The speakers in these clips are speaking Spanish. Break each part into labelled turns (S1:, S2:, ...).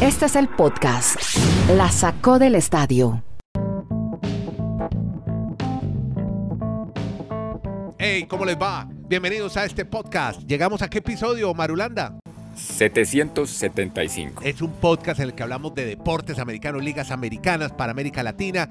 S1: Este es el podcast. La sacó del estadio.
S2: Hey, ¿cómo les va? Bienvenidos a este podcast. ¿Llegamos a qué episodio, Marulanda?
S3: 775.
S2: Es un podcast en el que hablamos de deportes americanos, ligas americanas para América Latina,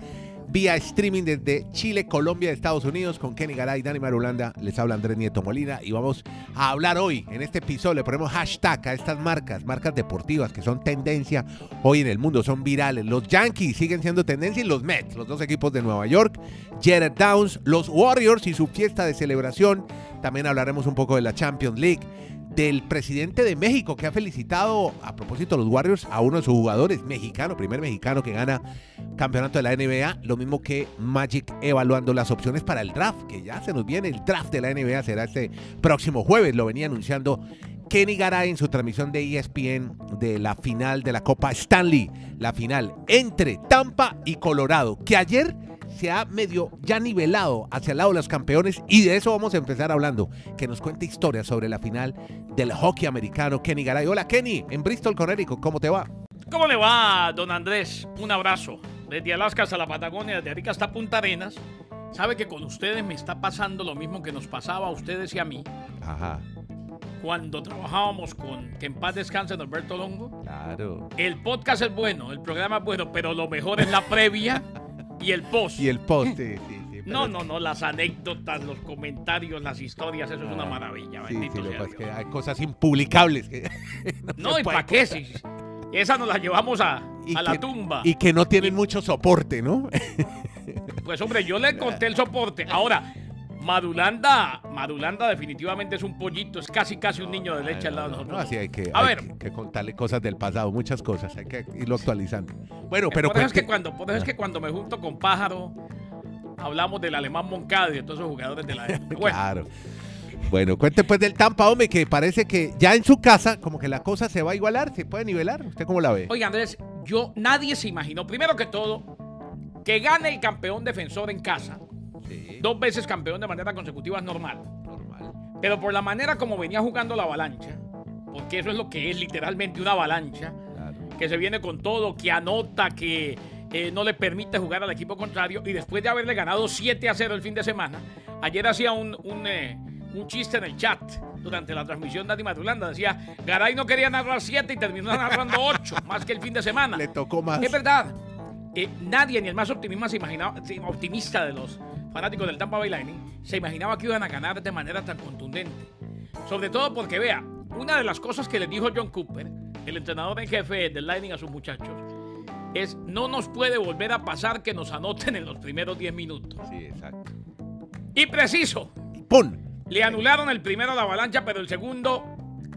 S2: vía streaming desde Chile, Colombia, Estados Unidos, con Kenny Garay, Dani Marulanda. Les habla Andrés Nieto Molina y vamos a hablar hoy, en este episodio, le ponemos hashtag a estas marcas, marcas deportivas que son tendencia hoy en el mundo, son virales. Los Yankees siguen siendo tendencia y los Mets, los dos equipos de Nueva York, Jared Downs, los Warriors y su fiesta de celebración. También hablaremos un poco de la Champions League del presidente de México que ha felicitado a propósito de los Warriors a uno de sus jugadores mexicano, primer mexicano que gana campeonato de la NBA, lo mismo que Magic evaluando las opciones para el draft, que ya se nos viene el draft de la NBA, será este próximo jueves, lo venía anunciando Kenny Garay en su transmisión de ESPN de la final de la Copa Stanley, la final entre Tampa y Colorado, que ayer se ha medio ya nivelado hacia el lado de los campeones y de eso vamos a empezar hablando. Que nos cuente historias sobre la final del hockey americano, Kenny Garay. Hola Kenny, en Bristol, Connecticut, ¿cómo te va?
S4: ¿Cómo le va, don Andrés? Un abrazo. Desde Alaska hasta la Patagonia, desde Arica hasta Punta Arenas. Sabe que con ustedes me está pasando lo mismo que nos pasaba a ustedes y a mí
S2: Ajá,
S4: cuando trabajábamos con Que en paz descanse Norberto Longo.
S2: claro.
S4: El podcast es bueno, el programa es bueno, pero lo mejor es la previa y el post.
S2: Y el poste, sí, sí.
S4: No,
S2: pero-
S4: no, no, las anécdotas, los comentarios, las historias, eso es una
S2: Ah,
S4: maravilla.
S2: Sí,
S4: Bendito
S2: sí,
S4: sea
S2: que
S4: Dios.
S2: hay cosas impublicables. que
S4: No, ¿y para qué? Si- esa nos la llevamos a,
S2: Y
S4: a la tumba.
S2: Y que no tienen mucho soporte, ¿no?
S4: Pues hombre, yo le conté el soporte. Ahora, Madulanda, Madulanda definitivamente es un pollito, es casi casi un niño de leche al lado de
S2: No,
S4: nosotros.
S2: no, así hay que,
S4: A
S2: hay
S4: ver.
S2: que, que contarle cosas del pasado, muchas cosas, hay que irlo actualizando. Bueno, pero
S4: por eso es que cuando, por eso es que cuando me junto con Pájaro, hablamos del alemán Moncada y de todos esos jugadores de la época. Bueno,
S2: Claro. Bueno, cuente pues del Tampa, hombre, que parece que ya en su casa, como que la cosa se va a igualar, se puede nivelar. ¿Usted cómo la ve?
S4: oye Andrés, yo nadie se imaginó, primero que todo, que gane el campeón defensor en casa,
S2: Sí,
S4: dos veces campeón de manera consecutiva es normal.
S2: normal.
S4: Pero por la manera como venía jugando la avalancha, porque eso es lo que es literalmente una avalancha,
S2: Claro.
S4: que se viene con todo, que anota, que eh, no le permite jugar al equipo contrario y después de haberle ganado 7 a 0 el fin de semana, ayer hacía un, un, eh, un chiste en el chat durante la transmisión de Dani Matulanda, decía, Garay no quería narrar 7 y terminó narrando 8, más que el fin de semana.
S2: Le tocó más.
S4: Es verdad, eh, nadie, ni el más optimista, se imaginaba, optimista de los fanáticos del Tampa Bay Lightning, se imaginaba que iban a ganar de manera tan contundente. Sobre todo porque, vea, una de las cosas que le dijo John Cooper, el entrenador en jefe del Lightning a sus muchachos, es no nos puede volver a pasar que nos anoten en los primeros 10 minutos.
S2: Sí, exacto.
S4: Y preciso,
S2: ¡Pum!
S4: le anularon el primero a la avalancha, pero el segundo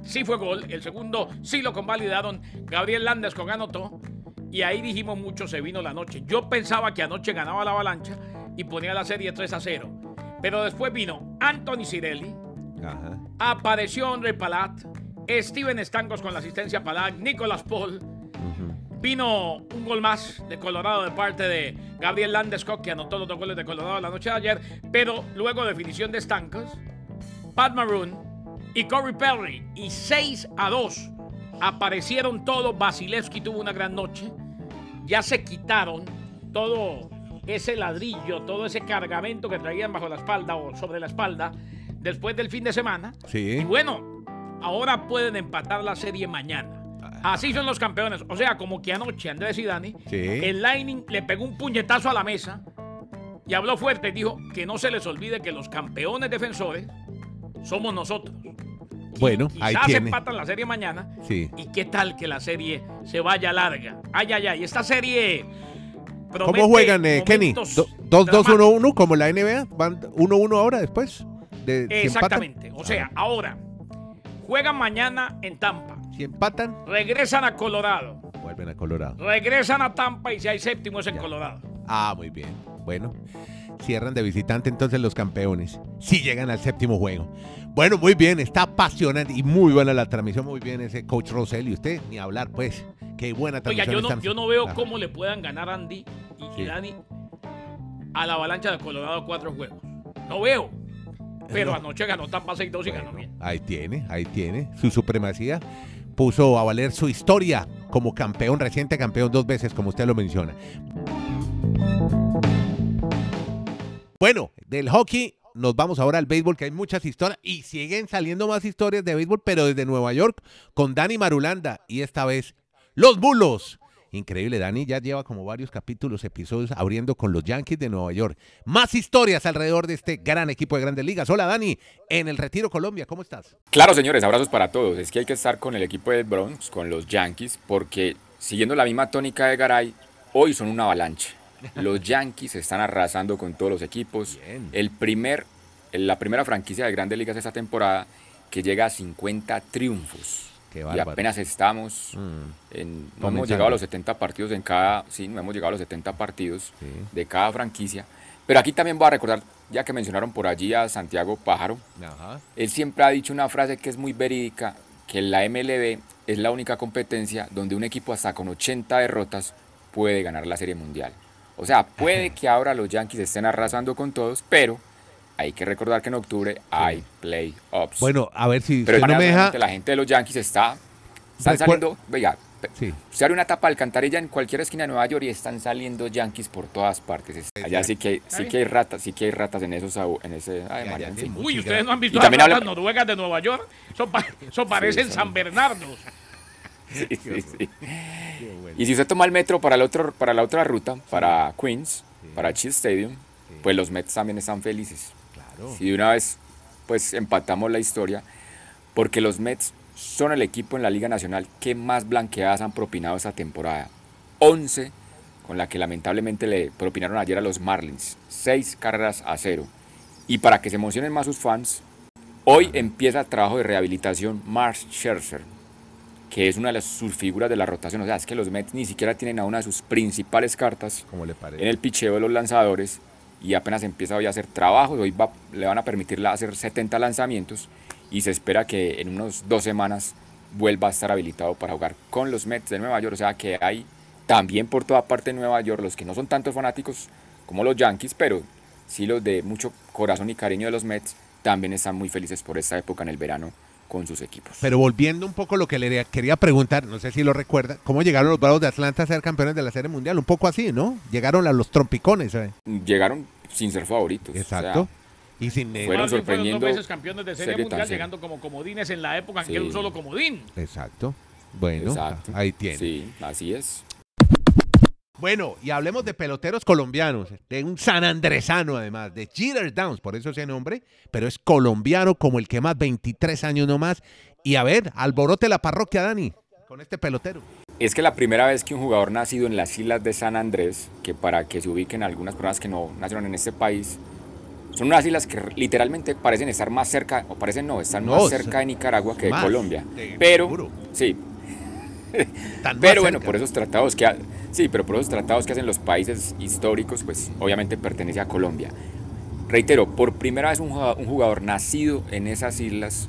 S4: sí fue gol. El segundo sí lo convalidaron. Gabriel Landes con anotó. Y ahí dijimos mucho, se vino la noche. Yo pensaba que anoche ganaba la avalancha y ponía la serie 3 a 0. Pero después vino Anthony Cirelli,
S2: Ajá.
S4: apareció Andre Palat, Steven Stangos con la asistencia a Palat, Nicolas Paul. Vino un gol más de Colorado de parte de Gabriel Landeskog, que anotó los dos goles de Colorado la noche de ayer. Pero luego definición de Stankos, Pat Maroon y Corey Perry. Y 6 a 2 aparecieron todos. Vasilevsky tuvo una gran noche. Ya se quitaron todo ese ladrillo, todo ese cargamento que traían bajo la espalda o sobre la espalda después del fin de semana.
S2: Sí.
S4: Y bueno, ahora pueden empatar la serie mañana. Así son los campeones. O sea, como que anoche Andrés y Dani,
S2: Sí.
S4: el Lightning le pegó un puñetazo a la mesa y habló fuerte y dijo que no se les olvide que los campeones defensores somos nosotros.
S2: Bueno, ahí
S4: Quizás
S2: tiene.
S4: empatan la serie mañana.
S2: Sí.
S4: ¿Y qué tal que la serie se vaya larga? Ay, ay, ay. Esta serie.
S2: ¿Cómo juegan, eh, Kenny?
S4: momentos
S2: 2-2-1-1 como la NBA. Van 1-1 ahora después. De, si empatan.
S4: Exactamente. O sea, ahora juegan mañana en Tampa.
S2: Si empatan,
S4: Regresan a Colorado.
S2: vuelven a Colorado.
S4: Regresan a Tampa y si hay séptimo es en Colorado.
S2: Ah, muy bien. Bueno, cierran de visitante entonces los campeones. Si llegan al séptimo juego. Bueno, muy bien, está apasionante y muy buena la transmisión. Muy bien ese coach Rosell y usted, ni hablar, pues. Qué buena
S4: Oiga,
S2: transmisión.
S4: yo no,
S2: están-
S4: yo no veo
S2: Ah,
S4: cómo le puedan ganar Andy y, y
S2: Sí.
S4: Dani a la avalancha de Colorado cuatro juegos. No veo. Pero
S2: No.
S4: anoche ganó Tampa 6-2 y ganó bien.
S2: ahí tiene, ahí tiene su supremacía. Puso a valer su historia como campeón, reciente campeón dos veces, como usted lo menciona. Bueno, del hockey nos vamos ahora al béisbol, que hay muchas historias y siguen saliendo más historias de béisbol, pero desde Nueva York con Dani Marulanda y esta vez los Bulos. Increíble, Dani ya lleva como varios capítulos, episodios abriendo con los Yankees de Nueva York. Más historias alrededor de este gran equipo de grandes ligas. Hola Dani, en el Retiro Colombia, ¿cómo estás?
S3: Claro, señores, abrazos para todos. Es que hay que estar con el equipo de Bronx, con los Yankees, porque siguiendo la misma tónica de Garay, hoy son una avalancha. Los Yankees están arrasando con todos los equipos.
S2: Bien.
S3: El primer, la primera franquicia de grandes ligas esta temporada que llega a 50 triunfos.
S2: Qué
S3: y apenas estamos
S2: Mm,
S3: en, no hemos llegado a los 70 partidos en cada, sí, no hemos llegado a los 70 partidos
S2: Sí.
S3: de cada franquicia. Pero aquí también voy a recordar, ya que mencionaron por allí a Santiago Pájaro,
S2: Ajá.
S3: él siempre ha dicho una frase que es muy verídica, que la MLB es la única competencia donde un equipo hasta con 80 derrotas puede ganar la Serie Mundial. O sea, puede que ahora los Yankees estén arrasando con todos, pero hay que recordar que en octubre hay playoffs.
S2: Bueno, a ver si
S3: pero
S2: usted no me deja...
S3: la gente de los Yankees está están saliendo, venga, pe-
S2: Sí.
S3: se abre una tapa de alcantarilla en cualquier esquina de Nueva York y están saliendo Yankees por todas partes. Es- Allá sí que sí que hay ratas, sí que hay ratas en esos en ese ay, María,
S2: sí,
S4: Uy,
S2: Sí,
S4: ustedes no han visto las ratas noruegas de Nueva York. Eso, pa- eso parecen
S3: son-
S4: San Bernardo.
S3: Sí, sí, sí. Y si usted toma el metro para, el otro, para la otra ruta, para Queens, para Chill Stadium, pues los Mets también están felices.
S2: Claro.
S3: Si de una vez pues empatamos la historia, porque los Mets son el equipo en la Liga Nacional que más blanqueadas han propinado esta temporada. 11, con la que lamentablemente le propinaron ayer a los Marlins. 6 carreras a cero. Y para que se emocionen más sus fans, hoy empieza el trabajo de rehabilitación Mars Scherzer, que es una de las, sus figuras de la rotación. O sea, es que los Mets ni siquiera tienen a una de sus principales cartas en el picheo de los lanzadores y apenas empieza hoy a hacer trabajos, hoy le van a permitir hacer 70 lanzamientos y se espera que en unos dos semanas vuelva a estar habilitado para jugar con los Mets de Nueva York, o sea que hay también por toda parte de Nueva York los que no son tantos fanáticos como los Yankees, pero sí los de mucho corazón y cariño de los Mets también están muy felices por esta época en el verano con sus equipos.
S2: Pero volviendo un poco a lo que le quería preguntar, no sé si lo recuerda, ¿cómo llegaron los Bravos de Atlanta a ser campeones de la Serie Mundial? Un poco así, ¿no? Llegaron a los trompicones, ¿eh?
S3: Llegaron sin ser favoritos. o sea,
S2: Exacto. y sin... eh,
S3: Fueron sorprendiendo
S4: dos veces campeones de Serie Mundial, llegando como comodines en la época en que
S3: Sí.
S4: era un solo comodín.
S2: Exacto. Bueno,
S3: Exacto.
S2: ahí tiene.
S3: Sí, así es.
S2: Bueno, y hablemos de peloteros colombianos, de un sanandresano además, de Jeter Downs, por eso ese nombre, pero es colombiano como el que más, 23 años nomás. Y a ver, alborote la parroquia, Dani, con este pelotero.
S3: Es que la primera vez que un jugador nacido en las islas de San Andrés, que para que se ubiquen algunas personas que no nacieron en este país, son unas islas que literalmente parecen estar más cerca, o parecen no, están
S2: No,
S3: más cerca de Nicaragua que de Colombia. Pero,
S2: seguro.
S3: sí, pero bueno,
S2: cerca.
S3: por esos tratados que ha- sí, pero por esos tratados que hacen los países históricos, pues obviamente pertenece a Colombia. Reitero, por primera vez un jugador, un jugador nacido en esas islas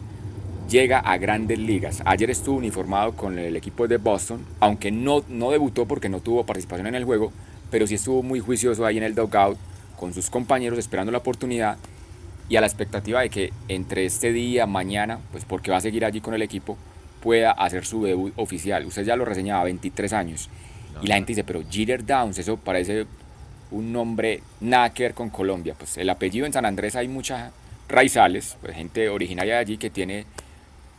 S3: llega a grandes ligas. Ayer estuvo uniformado con el equipo de Boston, aunque no, no debutó porque no tuvo participación en el juego, pero sí estuvo muy juicioso ahí en el dugout con sus compañeros esperando la oportunidad y a la expectativa de que entre este día, mañana, pues porque va a seguir allí con el equipo, pueda hacer su debut oficial. Usted ya lo reseñaba, 23 años. Y la gente dice, pero Jeter Downs, eso parece un nombre nada que ver con Colombia. Pues el apellido en San Andrés hay muchas raizales, pues gente originaria de allí que tiene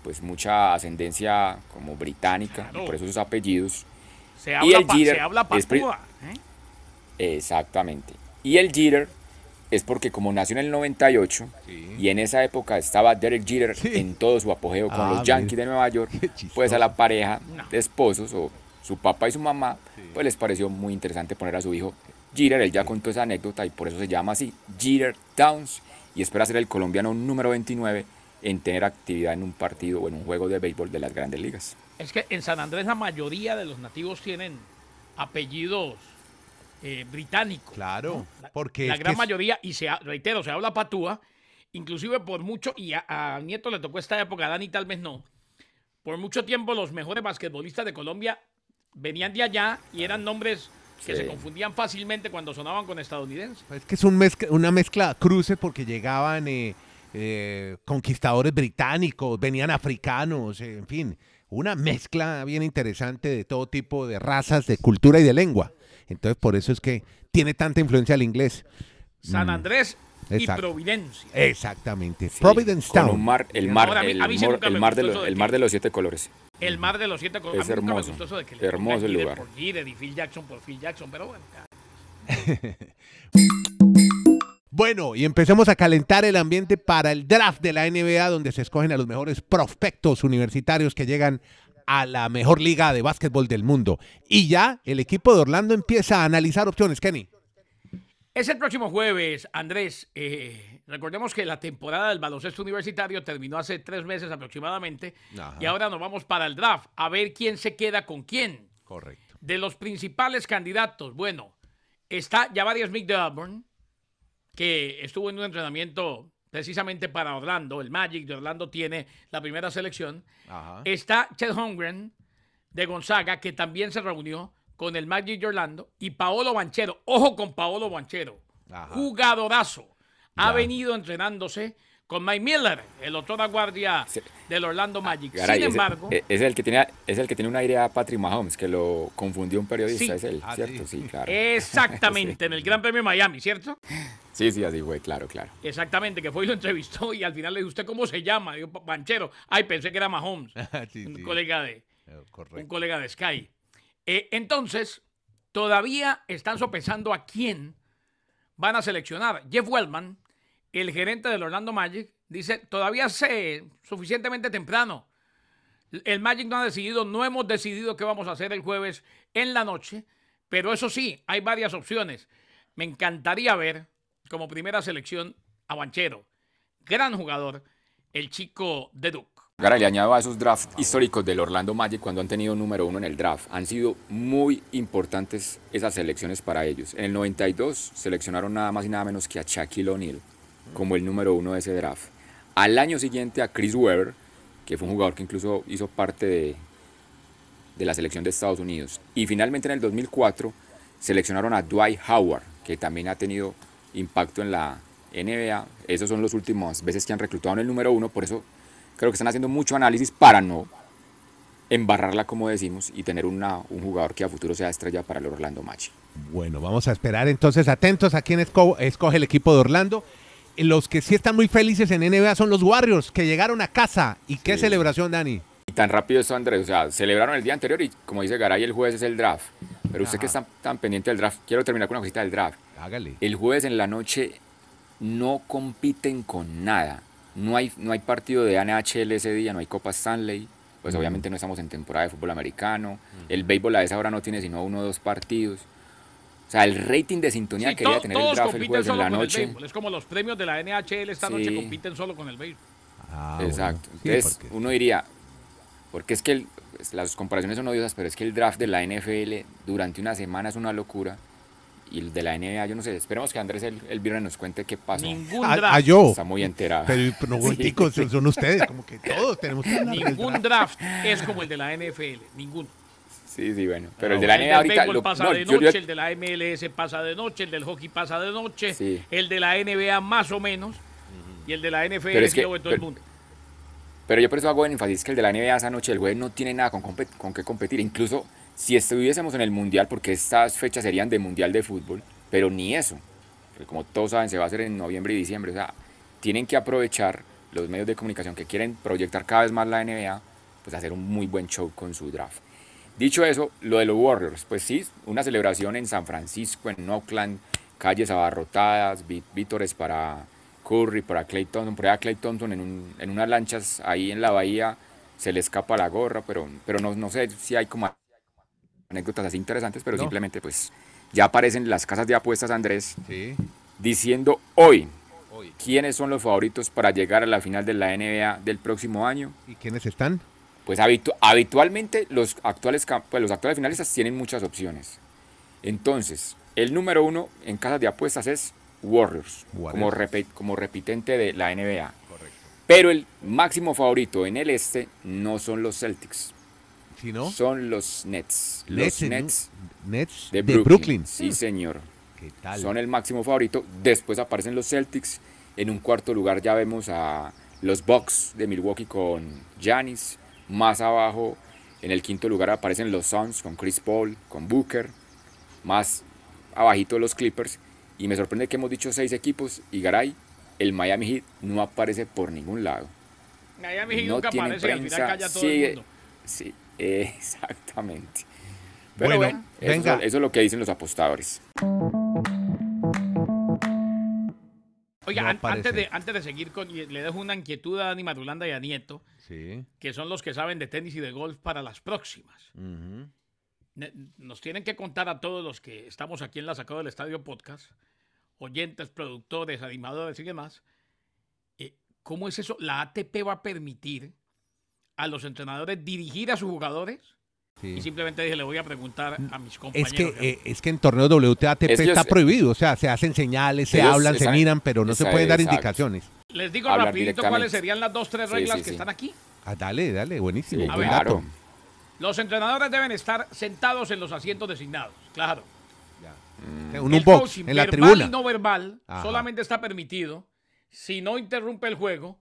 S3: pues mucha ascendencia como británica,
S4: Claro.
S3: y por eso sus apellidos.
S4: Se habla,
S3: el
S4: pa-
S3: Jeter
S4: se habla
S3: es
S4: patúa. ¿eh?
S3: Exactamente. Y el Jeter es porque como nació en el 98 y en esa época estaba Derek Jeter
S2: Sí.
S3: en todo su apogeo con
S2: Ah,
S3: los Yankees
S2: mira.
S3: de Nueva York, pues a la pareja
S4: No.
S3: de esposos o su papá y su mamá, pues les pareció muy interesante poner a su hijo Jeter, él ya contó esa anécdota y por eso se llama así, Jeter Downs, y espera ser el colombiano número 29 en tener actividad en un partido o en un juego de béisbol de las grandes ligas.
S4: Es que en San Andrés la mayoría de los nativos tienen apellidos eh, británicos.
S2: Claro,
S4: La-
S2: porque
S4: la gran mayoría, y se, reitero, se habla patúa, inclusive por mucho, y a, a Nieto le tocó esta época, a Dani tal vez no, por mucho tiempo los mejores basquetbolistas de Colombia venían de allá y eran nombres que
S3: Sí.
S4: se confundían fácilmente cuando sonaban con estadounidenses.
S2: Es que es un mezcla- una mezcla cruce porque llegaban eh, eh, conquistadores británicos, venían africanos, eh, en fin, una mezcla bien interesante de todo tipo de razas, de cultura y de lengua. Entonces, por eso es que tiene tanta influencia el inglés.
S4: San
S2: Mm,
S4: Andrés y. Providencia.
S2: Exactamente.
S3: Sí,
S2: Providence
S3: con
S2: Town.
S3: un mar, el mar,
S4: Ahora,
S3: el, mor- mar de los, el mar de los siete colores.
S4: El mar de los siete colores.
S3: Es
S4: A mí nunca me
S3: hermoso,
S4: gustó eso de que
S3: hermoso el lugar.
S4: por Jeter y Phil Jackson por Phil Jackson, pero bueno.
S2: Bueno, y empecemos a calentar el ambiente para el draft de la NBA, donde se escogen a los mejores prospectos universitarios que llegan a la mejor liga de básquetbol del mundo. Y ya el equipo de Orlando empieza a analizar opciones, Kenny.
S4: Es el próximo jueves, Andrés. eh, recordemos que la temporada del baloncesto universitario terminó hace tres meses aproximadamente
S2: Ajá.
S4: y ahora nos vamos para el draft a ver quién se queda con quién.
S2: Correcto.
S4: De los principales candidatos, bueno, está Javarius Smith de Auburn, que estuvo en un entrenamiento precisamente para Orlando. El Magic de Orlando tiene la primera selección.
S2: Ajá.
S4: Está Chet Holmgren de Gonzaga, que también se reunió con el Magic de Orlando. Y Paolo Banchero, ojo con Paolo Banchero,
S2: Ajá.
S4: jugadorazo. Ha
S2: Ya.
S4: venido entrenándose con Mike Miller, el otro de guardia
S3: Sí.
S4: del Orlando Magic.
S3: Garay,
S4: Sin embargo,
S3: eh, es, el que tiene, es el que tiene una idea a Patrick Mahomes, que lo confundió un periodista,
S4: Sí.
S3: es él,
S2: Ah,
S3: ¿cierto?
S2: sí.
S3: Claro.
S4: exactamente, en el Gran Premio de Miami, ¿cierto?
S3: Sí, sí, así fue, claro, claro.
S4: Exactamente, que fue y lo entrevistó y al final le dijo, ¿usted cómo se llama? Dijo, Banchero. Ay, pensé que era Mahomes,
S2: Sí,
S4: un
S2: sí.
S4: colega de,
S2: Eh,
S4: un colega de Sky. Eh, entonces, todavía están sopesando a quién van a seleccionar. Jeff Wellman, el gerente del Orlando Magic, dice, todavía sé suficientemente temprano. El Magic no ha decidido, no hemos decidido qué vamos a hacer el jueves en la noche, pero eso sí, hay varias opciones. Me encantaría ver como primera selección a Banchero, gran jugador, el chico de Duke.
S3: Gara, le añado a esos drafts históricos del Orlando Magic cuando han tenido número uno en el draft. Han sido muy importantes esas selecciones para ellos. En el 92 seleccionaron nada más y nada menos que a Shaquille O'Neal como el número uno de ese draft. Al año siguiente a Chris Webber, que fue un jugador que incluso hizo parte de, de la selección de Estados Unidos. Y finalmente en el 2004 seleccionaron a Dwight Howard, que también ha tenido impacto en la NBA. Esos son los últimos veces que han reclutado en el número uno, por eso creo que están haciendo mucho análisis para no embarrarla, como decimos, y tener un jugador que a futuro sea estrella para el Orlando Magic.
S2: Bueno, vamos a esperar entonces atentos a quién esco- escoge el equipo de Orlando. Los que sí están muy felices en NBA son los Warriors, que llegaron a casa. ¿Y qué
S3: Sí.
S2: celebración, Dani?
S3: Y tan rápido esto, Andrés, o sea, celebraron el día anterior y como dice Garay, el jueves es el draft. Pero usted que está tan pendiente del draft, quiero terminar con una cosita del draft.
S2: Hágale.
S3: El jueves en la noche no compiten con nada. No hay, no hay partido de NHL ese día, no hay Copa Stanley. Pues obviamente no estamos en temporada de fútbol americano. El béisbol a esa hora no tiene sino uno o dos partidos. O sea, el rating de sintonía
S4: Sí,
S3: que debe
S4: to-
S3: tener el draft el jueves en la noche.
S4: Es como los premios de la NHL esta
S3: Sí.
S4: noche compiten solo con el béisbol.
S2: Ah, bueno.
S3: Exacto.
S2: Sí,
S3: Entonces,
S2: porque-
S3: uno diría, porque es que el- las comparaciones son odiosas, pero es que el draft de la NFL durante una semana es una locura. Y el de la NBA, yo no sé, esperemos que Andrés el, el viernes nos cuente qué pasó.
S4: Ningún
S2: Ah,
S4: draft.
S2: ah, yo.
S3: Está muy enterado.
S2: Pero, pero no, son- son ustedes, como que todos tenemos que
S4: Ningún
S2: draft.
S4: draft es como el de la NFL. Ninguno.
S3: Sí, sí, bueno. Pero
S2: Ah,
S3: el de la
S4: El
S3: NBA
S4: del
S3: ahorita...
S4: béisbol
S3: lo-
S4: pasa
S3: no,
S4: de
S3: yo- yo-
S4: noche, el de la MLS pasa de noche, el del hockey pasa de noche,
S3: Sí.
S4: el de la NBA más o menos, y el de la NFL
S3: Pero es que-
S4: todo el mundo.
S3: Pero yo por eso hago énfasis que el de la NBA esa noche, el jueves no tiene nada con, con qué competir. Incluso si estuviésemos en el Mundial, porque estas fechas serían de Mundial de Fútbol, pero ni eso. Porque como todos saben, se va a hacer en noviembre y diciembre. O sea, tienen que aprovechar los medios de comunicación que quieren proyectar cada vez más la NBA, pues hacer un muy buen show con su draft. Dicho eso, lo de los Warriors, pues sí, una celebración en San Francisco, en Oakland, calles abarrotadas, ví- vítores para Curry, para Clay Thompson, por allá Clay Thompson en, un- en unas lanchas ahí en la bahía, se le escapa la gorra, pero, pero no, no sé si hay como anécdotas así interesantes, pero
S2: No.
S3: simplemente pues ya aparecen las casas de apuestas, Andrés,
S2: Sí.
S3: diciendo hoy
S2: Hoy.
S3: quiénes son los favoritos para llegar a la final de la NBA del próximo año.
S2: ¿Y quiénes están?
S3: Pues habitu- habitualmente los actuales, pues, los actuales finalistas tienen muchas opciones. Entonces, el número uno en casas de apuestas es Warriors,
S2: Warriors.
S3: Como, repe- como repitente de la NBA. Pero el máximo favorito en el este no son los Celtics,
S2: Si no,
S3: son los Nets.
S2: Nets,
S3: Los. Nets
S2: Nets
S3: de. Brooklyn. Sí, señor.
S2: ¿Qué tal?
S3: Son el máximo favorito. Después aparecen los Celtics. En un cuarto lugar ya vemos a los Bucks de Milwaukee con Giannis. Más abajo, en el quinto lugar aparecen los Suns con Chris Paul, con Booker. Más abajito los Clippers. Y me sorprende que hemos dicho seis equipos y Garay, el Miami Heat, no aparece por ningún lado.
S4: Miami Heat nunca aparece y al final calla todo el mundo.
S3: Sí, exactamente. Pero
S2: Bueno,
S3: bueno, eso,
S2: venga.
S3: eso es lo que dicen los apostadores.
S4: Oiga, an- antes, de, antes de seguir con... Le dejo una inquietud a Dani Madulanda y a Nieto,
S2: Sí.
S4: que son los que saben de tenis y de golf para las próximas. Nos tienen que contar a todos los que estamos aquí en la Sacado del Estadio Podcast, oyentes, productores, animadores y demás, eh, ¿cómo es eso? ¿La ATP va a permitir a los entrenadores dirigir a sus jugadores?
S2: Sí.
S4: Y simplemente dije, le voy a preguntar a mis compañeros.
S2: Es que, eh, es que en torneos WTATP
S3: Es que
S2: está
S3: ellos-
S2: prohibido, o sea, se hacen señales, se
S3: Ellos
S2: hablan, se miran, pero no se pueden dar
S3: exacto.
S2: indicaciones.
S4: Les digo
S3: hablar
S4: rapidito cuáles serían las dos, tres reglas
S3: sí,
S4: que
S3: sí.
S4: están aquí.
S2: Ah, dale, dale, buenísimo.
S3: Sí,
S4: A ver.
S3: claro.
S4: Los entrenadores deben estar sentados en los asientos designados, claro.
S2: Un, un
S4: el
S2: box
S4: coaching
S2: en la
S4: verbal
S2: tribuna.
S4: y no verbal
S2: Ajá.
S4: solamente está permitido si no interrumpe el juego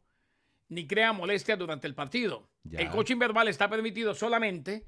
S4: ni crea molestia durante el partido.
S2: Ya.
S4: El coaching verbal está permitido solamente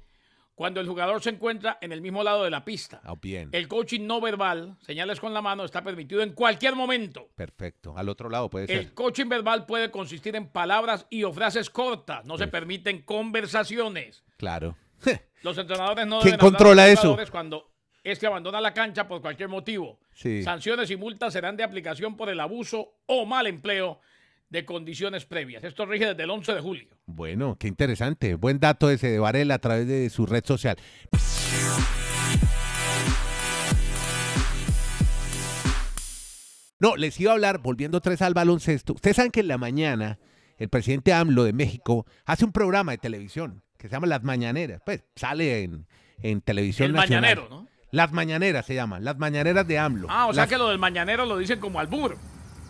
S4: cuando el jugador se encuentra en el mismo lado de la pista.
S2: Ah, bien,
S4: El coaching no verbal, señales con la mano, está permitido en cualquier momento.
S2: perfecto. Al otro lado puede
S4: El
S2: ser.
S4: coaching verbal puede consistir en palabras y o frases cortas. No se permiten conversaciones.
S2: Claro.
S4: Los entrenadores no
S2: ¿Quién
S4: deben
S2: controla
S4: a los
S2: eso?
S4: cuando este abandona la cancha por cualquier motivo.
S2: Sí.
S4: Sanciones y multas serán de aplicación por el abuso o mal empleo de condiciones previas. Esto rige desde el 11 de julio.
S2: Bueno, qué interesante. Buen dato ese de Varela a través de su red social. No, les iba a hablar, volviendo tres al baloncesto. Ustedes saben que en la mañana el presidente AMLO de México hace un programa de televisión que se llama Las Mañaneras. Pues sale en, en televisión
S4: El
S2: nacional.
S4: mañanero, ¿no?
S2: Las Mañaneras se llaman, Las Mañaneras de AMLO.
S4: Ah, o sea que lo del mañanero lo dicen como albur.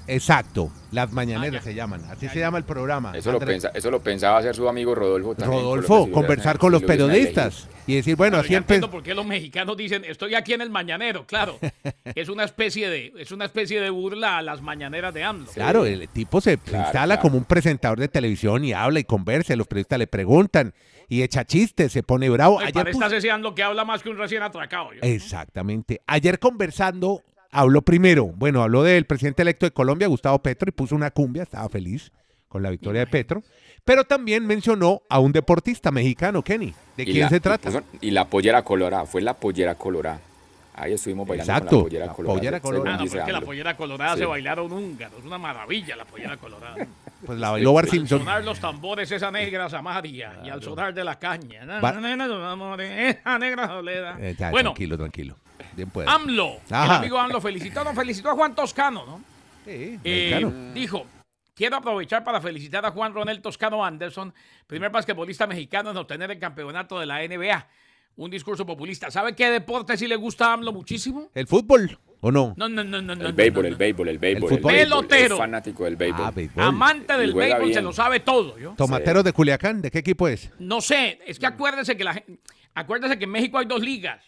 S2: Exacto, Las Mañaneras
S4: Ah,
S2: se llaman. Así
S4: Ya,
S2: se
S4: ya.
S2: llama el programa.
S3: Eso lo, pensa- eso lo pensaba hacer su amigo Rodolfo también.
S2: Rodolfo, conversar con los periodistas y decir, bueno, así
S4: entiendo por qué los mexicanos dicen, estoy aquí en el mañanero. Claro, es una especie de, es una especie de burla a las mañaneras de AMLO.
S2: Claro, el tipo se
S3: Claro,
S2: instala
S3: claro.
S2: como un presentador de televisión y habla y conversa, y los periodistas le preguntan y echa chistes, se pone bravo.
S4: Ay,
S2: Ayer
S4: AMLO que habla más que un recién atracado. yo.
S2: Exactamente. Ayer conversando, habló primero, bueno, habló del presidente electo de Colombia, Gustavo Petro, y puso una cumbia, estaba feliz con la victoria de Petro, pero también mencionó a un deportista mexicano, Kenny. ¿De
S3: Y
S2: quién
S3: la-
S2: se
S3: y
S2: trata?
S3: puso- Y la pollera colorada, fue la pollera colorada. Ahí estuvimos bailando
S2: Exacto,
S3: con la pollera
S2: la
S3: colorada.
S2: pollera colorada.
S4: Ah, no,
S3: dice
S4: pero es que la pollera colorada
S3: Sí.
S4: se bailaron húngaros. Es una maravilla la pollera colorada.
S2: Pues la bailó Bart
S4: Al
S2: Simpson.
S4: sonar los tambores esa negra Samaria y al sonar de la caña. Esa negra soledad.
S2: Eh, ya,
S4: bueno,
S2: tranquilo, tranquilo. Bien puede.
S4: AMLO, el
S2: Ajá.
S4: amigo AMLO felicitó, no, felicitó a Juan Toscano, ¿no?
S2: Sí,
S4: Eh, dijo, quiero aprovechar para felicitar a Juan Ronel Toscano Anderson, primer basquetbolista mexicano en obtener el campeonato de la NBA. Un discurso populista. ¿Sabe qué deporte sí le gusta a AMLO muchísimo?
S2: ¿El fútbol o no?
S4: No, no, no, no.
S3: El
S4: no,
S3: béisbol,
S4: no,
S3: el béisbol, el béisbol.
S2: fútbol.
S3: béisbol,
S4: Pelotero.
S3: Fanático del béisbol.
S2: Ah, béisbol.
S4: Amante del béisbol, se lo sabe todo, ¿yo?
S2: Tomateros de Culiacán, ¿de qué equipo es?
S4: No sé, es que acuérdese que la gen- acuérdese que en México hay dos ligas.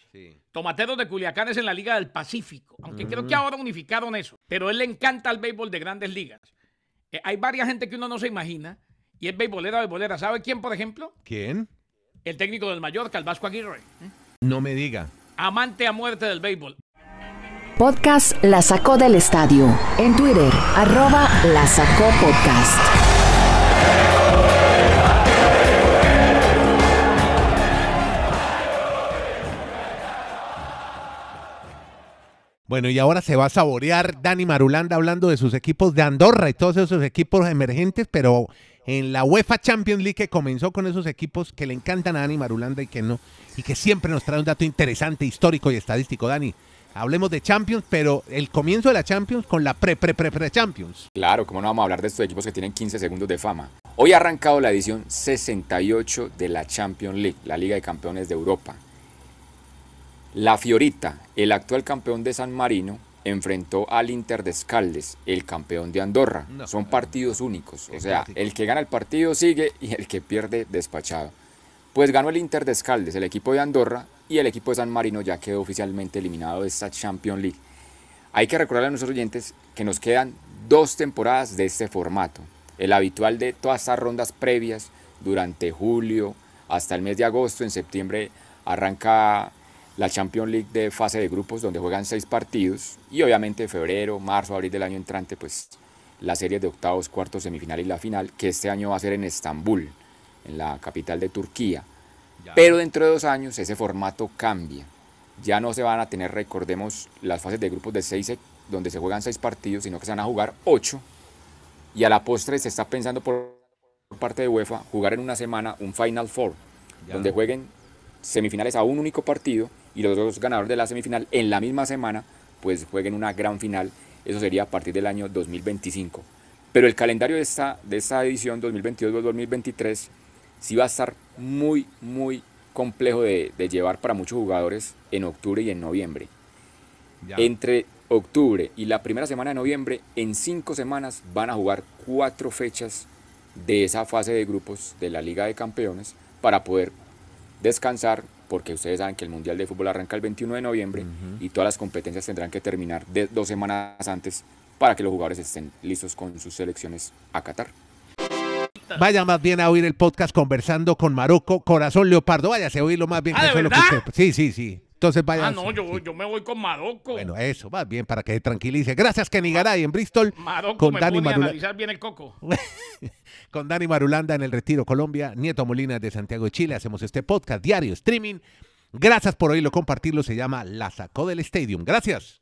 S4: Tomateros de Culiacán es en la Liga del Pacífico, aunque creo que ahora unificaron eso. Pero a él le encanta el béisbol de grandes ligas. Eh, hay varias gente que uno no se imagina y es beisbolera, beisbolera. ¿Sabe quién, por ejemplo?
S2: ¿Quién?
S4: El técnico del Mallorca, el Vasco Aguirre. ¿eh?
S2: No me diga.
S4: Amante a muerte del béisbol.
S1: Podcast La Sacó del Estadio. En Twitter, arroba La Sacó Podcast.
S2: Bueno, y ahora se va a saborear Dani Marulanda hablando de sus equipos de Andorra y todos esos equipos emergentes, pero en la UEFA Champions League que comenzó con esos equipos que le encantan a Dani Marulanda y que no, y que siempre nos trae un dato interesante, histórico y estadístico. Dani, hablemos de Champions, pero el comienzo de la Champions con la pre-pre-pre-pre-Champions.
S3: Claro, como no vamos a hablar de estos equipos que tienen 15 segundos de fama. Hoy ha arrancado la edición 68 de la Champions League, la Liga de Campeones de Europa. La Fiorita, el actual campeón de San Marino, enfrentó al Inter de Escaldes, el campeón de Andorra.
S2: No.
S3: Son partidos únicos, o sea, el que gana el partido sigue y el que pierde despachado. Pues ganó el Inter de Escaldes, el equipo de Andorra, y el equipo de San Marino ya quedó oficialmente eliminado de esta Champions League. Hay que recordarle a nuestros oyentes que nos quedan dos temporadas de este formato. El habitual de todas estas rondas previas durante julio hasta el mes de agosto. En septiembre arranca la Champions League de fase de grupos donde juegan seis partidos y obviamente febrero, marzo, abril del año entrante pues la serie de octavos, cuartos, semifinal y la final que este año va a ser en Estambul, en la capital de Turquía. Pero dentro de dos años ese formato cambia. Ya no se van a tener, recordemos, las fases de grupos de seis donde se juegan seis partidos, sino que se van a jugar ocho. Y a la postre se está pensando por parte de UEFA jugar en una semana un Final Four, donde jueguen semifinales a un único partido y los dos ganadores de la semifinal en la misma semana pues jueguen una gran final. Eso sería a partir del año 2025. Pero el calendario de esta, de esta edición 2022-2023 sí va a estar muy, muy complejo de, llevar para muchos jugadores en octubre y en noviembre. Entre octubre y la primera semana de noviembre, en cinco semanas van a jugar cuatro fechas de esa fase de grupos de la Liga de Campeones para poder descansar, porque ustedes saben que el Mundial de Fútbol arranca el 21 de noviembre y todas las competencias tendrán que terminar de dos semanas antes para que los jugadores estén listos con sus selecciones a Qatar.
S2: Vaya más bien a oír el podcast conversando con Marocco, Corazón Leopardo. Váyase a oírlo más bien.
S4: ¿Ah,
S2: que
S4: de
S2: que
S4: verdad?
S2: Sí, sí, sí. Entonces vaya.
S4: Ah, no, yo, yo me voy con Marocco.
S2: Bueno, eso, más bien para que se tranquilice. Gracias, Kenny Garay en Bristol.
S4: Marocco
S2: con
S4: me
S2: Dani
S4: pone a
S2: Marula-
S4: analizar bien el coco.
S2: con Dani Marulanda en el Retiro Colombia, Nieto Molina de Santiago de Chile. Hacemos este podcast diario, streaming. Gracias por oírlo, compartirlo. Se llama La Sacó del Stadium. Gracias.